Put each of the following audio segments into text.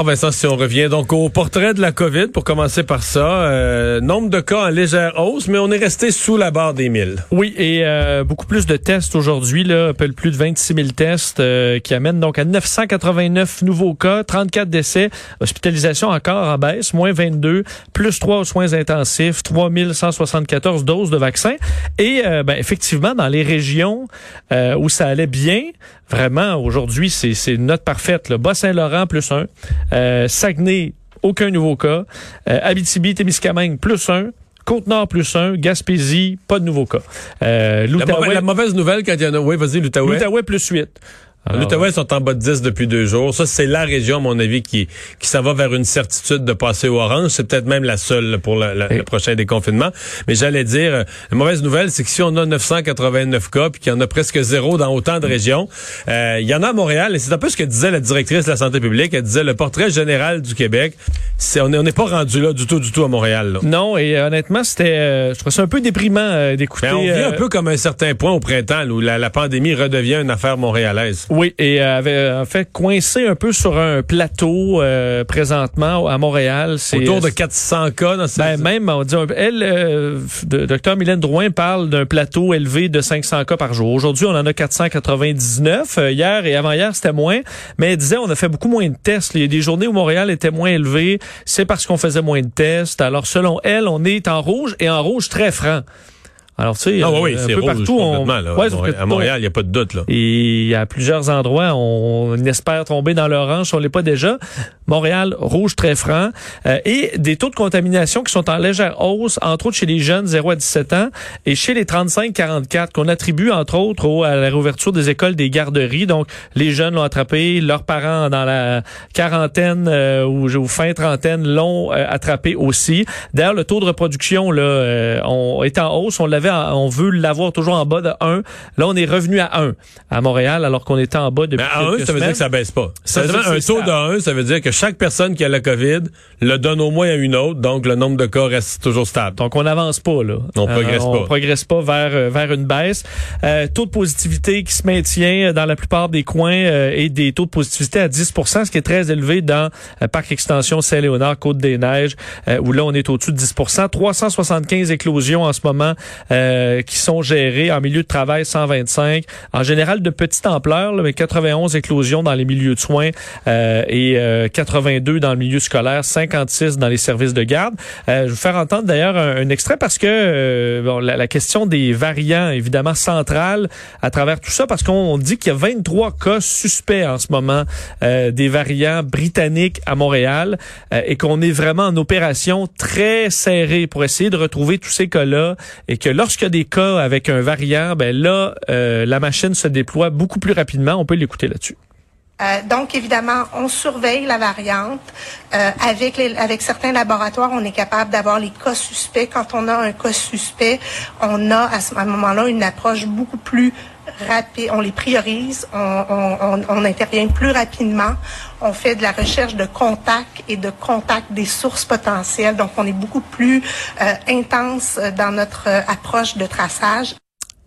Ah Vincent, si on revient donc au portrait de la COVID, pour commencer par ça, euh, nombre de cas en légère hausse, mais on est resté sous la barre des 1000. Oui, et euh, beaucoup plus de tests aujourd'hui, là, un peu plus de 26 000 tests euh, qui amènent donc à 989 nouveaux cas, 34 décès, hospitalisation encore en baisse, moins 22, plus 3 aux soins intensifs, 3174 doses de vaccins. Et euh, ben, effectivement, dans les régions euh, où ça allait bien, vraiment, aujourd'hui, c'est une note parfaite. Bas-Saint-Laurent, plus 1. Euh, Saguenay, aucun nouveau cas. Euh, Abitibi, Témiscamingue, plus 1. Côte-Nord, plus 1. Gaspésie, pas de nouveau cas. Euh, la, mauvaise, la, mauvaise nouvelle quand il y en a... Oui, vas-y, l'Outaouais. L'Outaouais, plus 8. L'Outaouais sont en bas de 10 depuis deux jours. Ça, c'est la région, à mon avis, qui, qui s'en va vers une certitude de passer au orange. C'est peut-être même la seule pour la, la, le prochain déconfinement. Mais j'allais dire, euh, la mauvaise nouvelle, c'est que si on a 989 cas, puis qu'il y en a presque zéro dans autant de régions, euh, il y en a à Montréal, et c'est un peu ce que disait la directrice de la santé publique. Elle disait, le portrait général du Québec, c'est on n'est pas rendu là du tout, du tout à Montréal. Là. Non, et honnêtement, c'était, euh, je trouve ça un peu déprimant euh, d'écouter. on vit un peu comme un certain point au printemps, où la, la pandémie redevient une affaire montréalaise. Oui, et avait en fait coincé un peu sur un plateau euh, présentement à Montréal. C'est autour de 400 cas dans ben, même on dit elle euh, docteur Mylène Drouin parle d'un plateau élevé de 500 cas par jour. Aujourd'hui, on en a 499. Euh, hier et avant-hier, c'était moins, mais elle disait on a fait beaucoup moins de tests. Il y a des journées où Montréal était moins élevé, c'est parce qu'on faisait moins de tests. Alors selon elle, on est en rouge et en rouge très franc. Alors, tu sais, ah, oui, un peu partout, on, là, ouais, à Montréal, il n'y a pas de doute. Là. Et à plusieurs endroits, on espère tomber dans l'orange, on l'est pas déjà. Montréal, rouge très franc. Euh, et des taux de contamination qui sont en légère hausse, entre autres chez les jeunes 0 à 17 ans et chez les 35-44, qu'on attribue, entre autres, à la réouverture des écoles des garderies. Donc, les jeunes l'ont attrapé, leurs parents dans la quarantaine euh, ou, ou, fin trentaine l'ont euh, attrapé aussi. D'ailleurs, le taux de reproduction là, euh, on, est en hausse. On l'avait on veut l'avoir toujours en bas de 1. Là, on est revenu à 1 à Montréal, alors qu'on était en bas depuis Mais à 1, ça veut dire que ça baisse pas. Ça un taux de 1, ça veut dire que chaque personne qui a la COVID le donne au moins à une autre, donc le nombre de cas reste toujours stable. Donc, on n'avance pas, là. On progresse euh, pas. On progresse pas vers, euh, vers une baisse. Euh, taux de positivité qui se maintient dans la plupart des coins et des taux de positivité à 10% ce qui est très élevé dans Parc Extension Saint-Léonard, Côte-des-Neiges, où là, on est au-dessus de 10% 375 éclosions en ce moment euh, qui sont gérés en milieu de travail 125, en général de petite ampleur, là, mais 91 éclosions dans les milieux de soins euh, et 82 euh, dans le milieu scolaire, 56 dans les services de garde. je vais vous faire entendre d'ailleurs un, extrait parce que bon, la, la, question des variants, évidemment, centrale à travers tout ça, parce qu'on dit qu'il y a 23 cas suspects en ce moment des variants britanniques à Montréal et qu'on est vraiment en opération très serrée pour essayer de retrouver tous ces cas-là et que lorsqu'il y a des cas avec un variant, ben là, euh, la machine se déploie beaucoup plus rapidement. On peut l'écouter là-dessus. Euh, donc, évidemment, on surveille la variante. Euh, avec, avec certains laboratoires, on est capable d'avoir les cas suspects. Quand on a un cas suspect, on a à ce moment-là une approche beaucoup plus On les priorise, on, intervient plus rapidement. On fait de la recherche de contacts et de contacts des sources potentielles. Donc, on est beaucoup plus euh, intense dans notre euh, approche de traçage.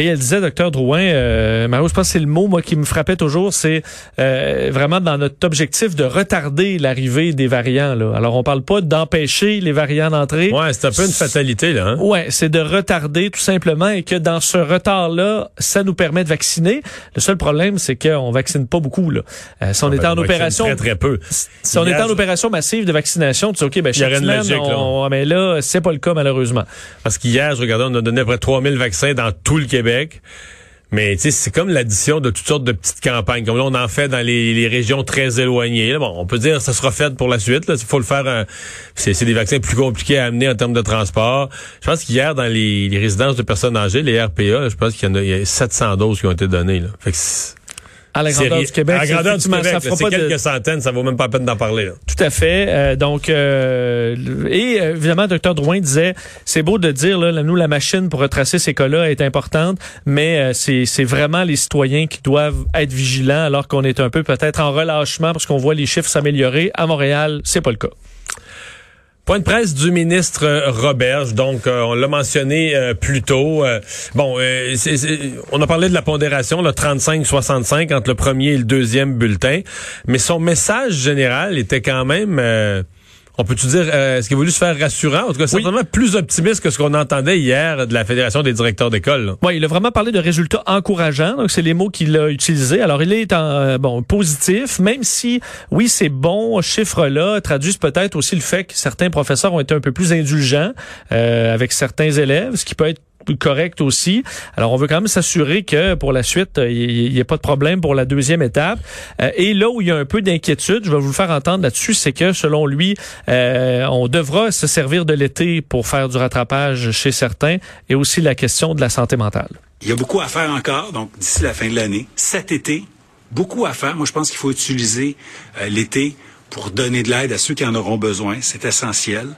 Et elle disait, docteur Drouin, euh, Mario, je pense que c'est le mot moi qui me frappait toujours, c'est euh, vraiment dans notre objectif de retarder l'arrivée des variants. Là. Alors, on parle pas d'empêcher les variants d'entrer. Ouais, c'est un peu une fatalité là. Hein? Ouais, c'est de retarder tout simplement et que dans ce retard-là, ça nous permet de vacciner. Le seul problème, c'est qu'on vaccine pas beaucoup. Là. Euh, si on ah, était ben, en opération, très très peu. Si on était en opération massive de vaccination, tu dis ok, ben chaque semaine, logique, on, là. mais là, c'est pas le cas malheureusement. Parce qu'hier, je regardais, on a donné près 3000 vaccins dans tout le Québec. Mais tu sais, c'est comme l'addition de toutes sortes de petites campagnes. Comme là, on en fait dans les, régions très éloignées. bon, on peut dire que ça sera fait pour la suite. Il faut le faire. c'est des vaccins plus compliqués à amener en termes de transport. Je pense qu'hier, dans les, résidences de personnes âgées, les RPA, je pense qu'il y en a, il y a 700 doses qui ont été données. Fait que à la grandeur du Québec. À la grandeur du Québec, fera quelques centaines, ça vaut même pas la peine d'en parler. Tout à fait. Euh, donc, euh, et euh, évidemment, Dr Drouin disait, c'est beau de dire, là, nous, la machine pour retracer ces cas-là est importante, mais c'est vraiment les citoyens qui doivent être vigilants alors qu'on est un peu peut-être en relâchement parce qu'on voit les chiffres s'améliorer. À Montréal, c'est pas le cas. Point de presse du ministre euh, Roberge. Donc, euh, on l'a mentionné euh, plus tôt. bon, on a parlé de la pondération, le 35-65 entre le premier et le deuxième bulletin. Mais son message général était quand même on peut-tu dire, euh, est-ce qu'il a voulu se faire rassurant? En tout cas, c'est vraiment plus optimiste que ce qu'on entendait hier de la Fédération des directeurs d'école. Oui, il a vraiment parlé de résultats encourageants. Donc, c'est les mots qu'il a utilisés. Alors, il est en, euh, bon, positif, même si, oui, ces bons chiffres-là traduisent peut-être aussi le fait que certains professeurs ont été un peu plus indulgents euh, avec certains élèves, ce qui peut être correct aussi. Alors, on veut quand même s'assurer que pour la suite, il n'y ait pas de problème pour la deuxième étape. Euh, et là où il y a un peu d'inquiétude, je vais vous le faire entendre là-dessus, c'est que selon lui, euh, on devra se servir de l'été pour faire du rattrapage chez certains et aussi la question de la santé mentale. Il y a beaucoup à faire encore, donc d'ici la fin de l'année. Cet été, beaucoup à faire. Moi, je pense qu'il faut utiliser euh, l'été pour donner de l'aide à ceux qui en auront besoin. C'est essentiel.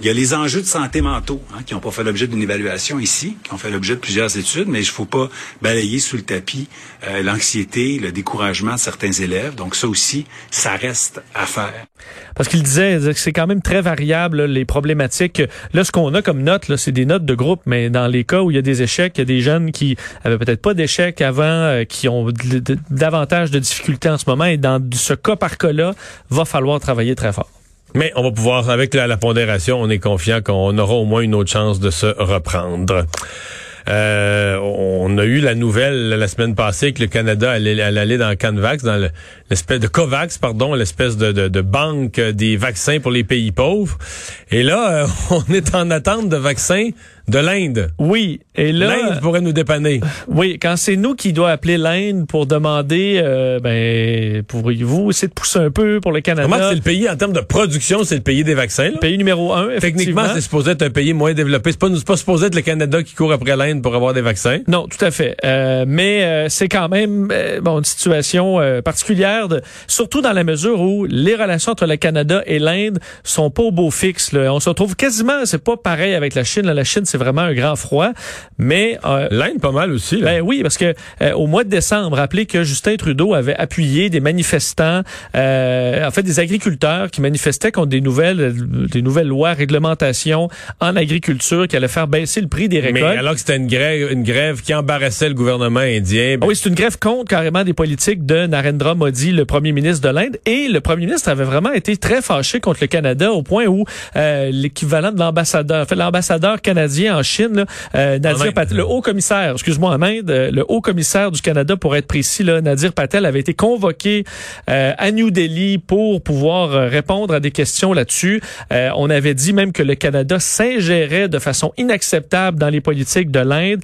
Il y a les enjeux de santé mentaux hein, qui n'ont pas fait l'objet d'une évaluation ici, qui ont fait l'objet de plusieurs études, mais il ne faut pas balayer sous le tapis euh, l'anxiété, le découragement de certains élèves. Donc ça aussi, ça reste à faire. Parce qu'il disait que c'est quand même très variable les problématiques. Là, ce qu'on a comme notes, c'est des notes de groupe, mais dans les cas où il y a des échecs, il y a des jeunes qui avaient peut-être pas d'échecs avant, euh, qui ont davantage de difficultés en ce moment. Et dans ce cas par cas-là, va falloir travailler très fort. Mais on va pouvoir, avec la, pondération, on est confiant qu'on aura au moins une autre chance de se reprendre. Euh, on a eu la nouvelle la semaine passée que le Canada allait, aller dans Canvax, dans l'espèce de Covax, pardon, l'espèce de, banque des vaccins pour les pays pauvres. Et là, euh, on est en attente de vaccins de l'Inde. Oui, et là l'Inde pourrait nous dépanner. Oui, quand c'est nous qui doit appeler l'Inde pour demander euh, ben pourriez-vous essayer de pousser un peu pour le Canada? Comment c'est le pays en termes de production, c'est le pays des vaccins. Le pays numéro un. Techniquement, c'est supposé être un pays moins développé. C'est pas pas supposé être le Canada qui court après l'Inde pour avoir des vaccins. Non, tout à fait. Euh, mais euh, c'est quand même euh, bon une situation particulière, de, surtout dans la mesure où les relations entre le Canada et l'Inde sont pas au beau fixe. Là. On se retrouve quasiment, c'est pas pareil avec la Chine. la Chine, c'est vraiment un grand froid. Mais euh, l'Inde, pas mal aussi. Ben oui, parce que euh, au mois de décembre, rappelez que Justin Trudeau avait appuyé des manifestants, euh, en fait des agriculteurs qui manifestaient contre des nouvelles, des nouvelles lois, réglementations en agriculture qui allaient faire baisser le prix des récoltes. Mais alors que c'était une grève, une grève qui embarrassait le gouvernement indien. Ben oui, c'est une grève contre carrément des politiques de Narendra Modi, le premier ministre de l'Inde, et le premier ministre avait vraiment été très fâché contre le Canada au point où l'équivalent de l'ambassadeur, en fait l'ambassadeur canadien en Chine, euh, Nadir Patel, le haut commissaire, excuse-moi, en Inde, euh, le haut commissaire du Canada, pour être précis, là, Nadir Patel avait été convoqué euh, à New Delhi pour pouvoir répondre à des questions là-dessus. on avait dit même que le Canada s'ingérait de façon inacceptable dans les politiques de l'Inde,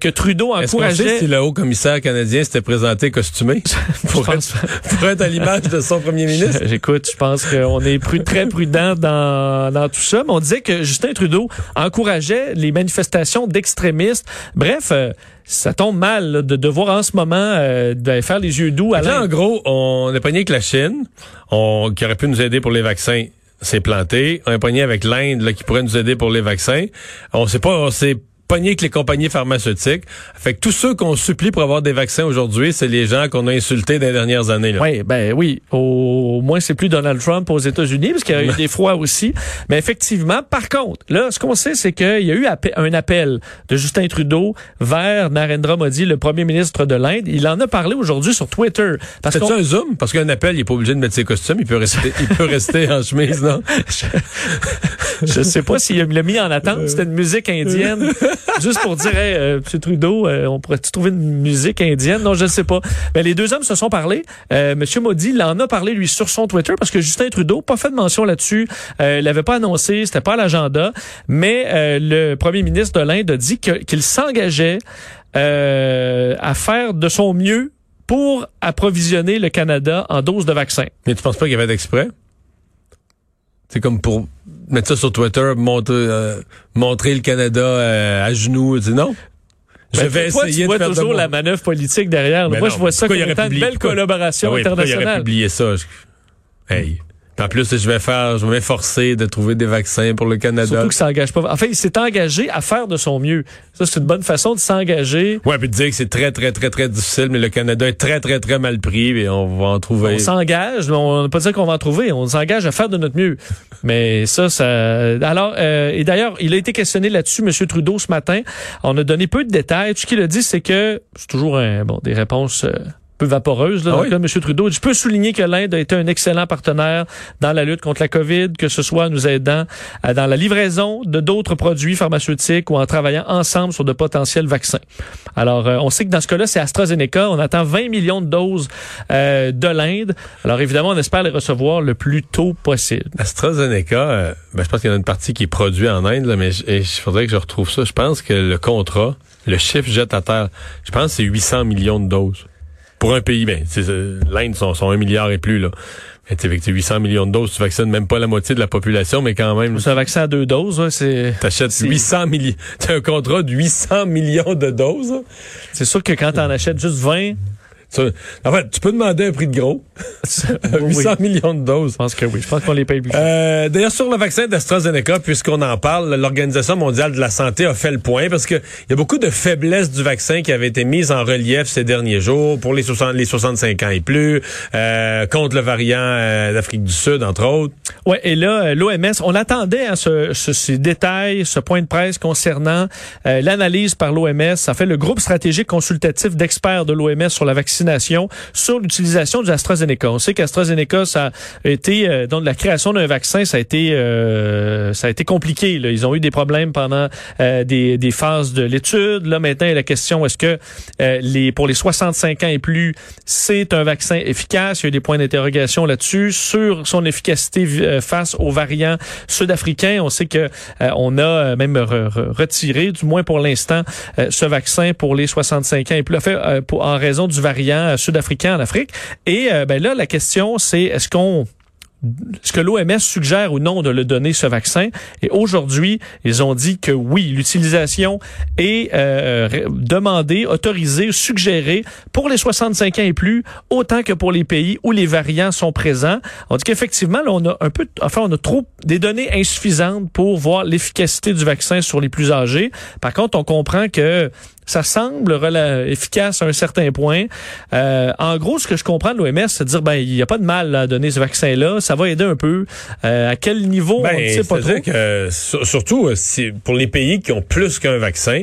que Trudeau encourageait... Est-ce si le haut commissaire canadien s'était présenté costumé? Pour, être, à l'image de son premier ministre? J'écoute, je pense qu'on est très prudent dans, dans tout ça, mais on disait que Justin Trudeau encourageait les manifestations d'extrémistes. Bref, euh, ça tombe mal de devoir en ce moment euh, faire les yeux doux à Là, en gros, on est pogné avec la Chine, on, qui aurait pu nous aider pour les vaccins. C'est planté. On est pogné avec l'Inde qui pourrait nous aider pour les vaccins. On sait pas, on sait pogné avec les compagnies pharmaceutiques. Fait que tous ceux qu'on supplie pour avoir des vaccins aujourd'hui, c'est les gens qu'on a insultés dans les dernières années. Là. Oui, ben oui. Au, moins, c'est plus Donald Trump aux États-Unis, parce qu'il y a eu des froids aussi. Mais effectivement, par contre, là, ce qu'on sait, c'est qu'il y a eu un appel de Justin Trudeau vers Narendra Modi, le premier ministre de l'Inde. Il en a parlé aujourd'hui sur Twitter. C'est un zoom? Parce qu'un appel, il est pas obligé de mettre ses costumes. Il peut rester, il peut rester en chemise, non? Je, sais pas s'il l'a mis en attente. C'était une musique indienne. Juste pour dire, hey, euh, M. Trudeau, euh, on pourrait trouver une musique indienne? Non, je ne sais pas. Mais les deux hommes se sont parlé. Euh, M. Modi il en a parlé, lui, sur son Twitter, parce que Justin Trudeau, pas fait de mention là-dessus. Euh, il l'avait pas annoncé, c'était pas à l'agenda. Mais euh, le premier ministre de l'Inde a dit qu'il s'engageait à faire de son mieux pour approvisionner le Canada en doses de vaccins. Mais tu penses pas qu'il y avait d'exprès? C'est comme pour mettre ça sur Twitter, montrer, euh, montrer le Canada euh, à genoux. Tu non? Je ben, vais essayer tu vois toujours la manœuvre politique derrière. moi, je vois ça comme une belle collaboration internationale. il aurait publié ça? Hey. En plus, je vais faire, je vais m'efforcer de trouver des vaccins pour le Canada. Surtout que ça engage pas. En fait, il s'est engagé à faire de son mieux. Ça, c'est une bonne façon de s'engager. Ouais, puis de dire que c'est très, très, très, très difficile, mais le Canada est très, très, très mal pris et on va en trouver. On s'engage, on ne pas dire qu'on va en trouver. On s'engage à faire de notre mieux. mais ça, ça. Alors, euh, et d'ailleurs, il a été questionné là-dessus, M. Trudeau, ce matin. On a donné peu de détails. Ce qu'il a dit, c'est que c'est toujours un, bon, des réponses. Euh, peu vaporeuse. Là, ah M. Trudeau, je peux souligner que l'Inde a été un excellent partenaire dans la lutte contre la COVID, que ce soit nous aidant euh, dans la livraison de d'autres produits pharmaceutiques ou en travaillant ensemble sur de potentiels vaccins. Alors, euh, on sait que dans ce cas-là, c'est AstraZeneca. On attend 20 millions de doses euh, de l'Inde. Alors, évidemment, on espère les recevoir le plus tôt possible. AstraZeneca, ben, je pense qu'il y en a une partie qui est produite en Inde, là, mais il faudrait que je retrouve ça. Je pense que le contrat, le chiffre jette à terre, je pense que c'est 800 millions de doses pour un pays, ben, l'Inde sont, sont un milliard et plus, là. Avec 800 millions de doses, tu vaccines même pas la moitié de la population, mais quand même. C'est un vaccin à deux doses, c'est. T'achètes 800 millions. T'as un contrat de 800 millions de doses. C'est sûr que quand t'en achètes juste 20, en fait, tu peux demander un prix de gros. 800 millions de doses. Je pense que oui. Je pense qu'on les paye plus. Euh, D'ailleurs, sur le vaccin d'AstraZeneca, puisqu'on en parle, l'Organisation mondiale de la santé a fait le point parce qu'il y a beaucoup de faiblesses du vaccin qui avaient été mises en relief ces derniers jours pour les, 60, les 65 ans et plus, euh, contre le variant euh, d'Afrique du Sud, entre autres. Ouais, et là, l'OMS, on attendait hein, ce, ce, ces détails, ce point de presse concernant l'analyse par l'OMS. Ça fait le groupe stratégique consultatif d'experts de l'OMS sur la vaccination sur l'utilisation de AstraZeneca. On sait qu'AstraZeneca, ça a été, euh, donc la création d'un vaccin, ça a été, euh, ça a été compliqué. Là. Ils ont eu des problèmes pendant euh, des, des, phases de l'étude. Là, maintenant, la question, est-ce que les, pour les 65 ans et plus, c'est un vaccin efficace? Il y a eu des points d'interrogation là-dessus sur son efficacité face aux variants sud-africains. On sait que on a même retiré, du moins pour l'instant, ce vaccin pour les 65 ans et plus, fait, pour, en raison du variant euh, sud-africain en Afrique. Et euh, ben là, la question, c'est est-ce qu'on est-ce que l'OMS suggère ou non de le donner ce vaccin? Et aujourd'hui, ils ont dit que oui, l'utilisation est euh, demandée, autorisée, suggérée pour les 65 ans et plus, autant que pour les pays où les variants sont présents. On dit qu'effectivement, on a un peu, enfin, on a trop des données insuffisantes pour voir l'efficacité du vaccin sur les plus âgés. Par contre, on comprend que ça semble efficace à un certain point. Euh, en gros, ce que je comprends de l'OMS, c'est de dire ben il n'y a pas de mal à donner ce vaccin-là, ça va aider un peu. Euh, à quel niveau ben, on ne sait pas trop. Que, surtout euh, pour les pays qui ont plus qu'un vaccin,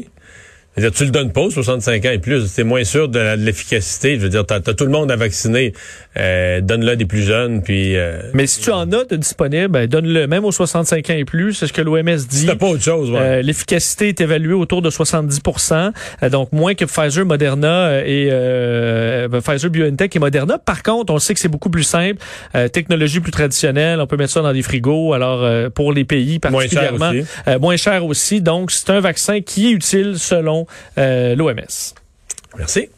-dire, tu le donnes pas 65 ans et plus, c'est moins sûr de l'efficacité. Je veux dire, tu as, tout le monde à vacciner. Euh, donne-le des plus jeunes, puis... Euh, Mais si tu en as de disponible, ben, donne-le même aux 65 ans et plus. C'est ce que l'OMS dit. C'est pas autre chose, ouais. euh, L'efficacité est évaluée autour de 70% euh, donc moins que Pfizer, Moderna et ben, Pfizer, BioNTech et Moderna. Par contre, on sait que c'est beaucoup plus simple. technologie plus traditionnelle, on peut mettre ça dans des frigos. Alors, pour les pays particulièrement... Moins cher aussi. moins cher aussi. Donc, c'est un vaccin qui est utile selon euh, l'OMS. Merci.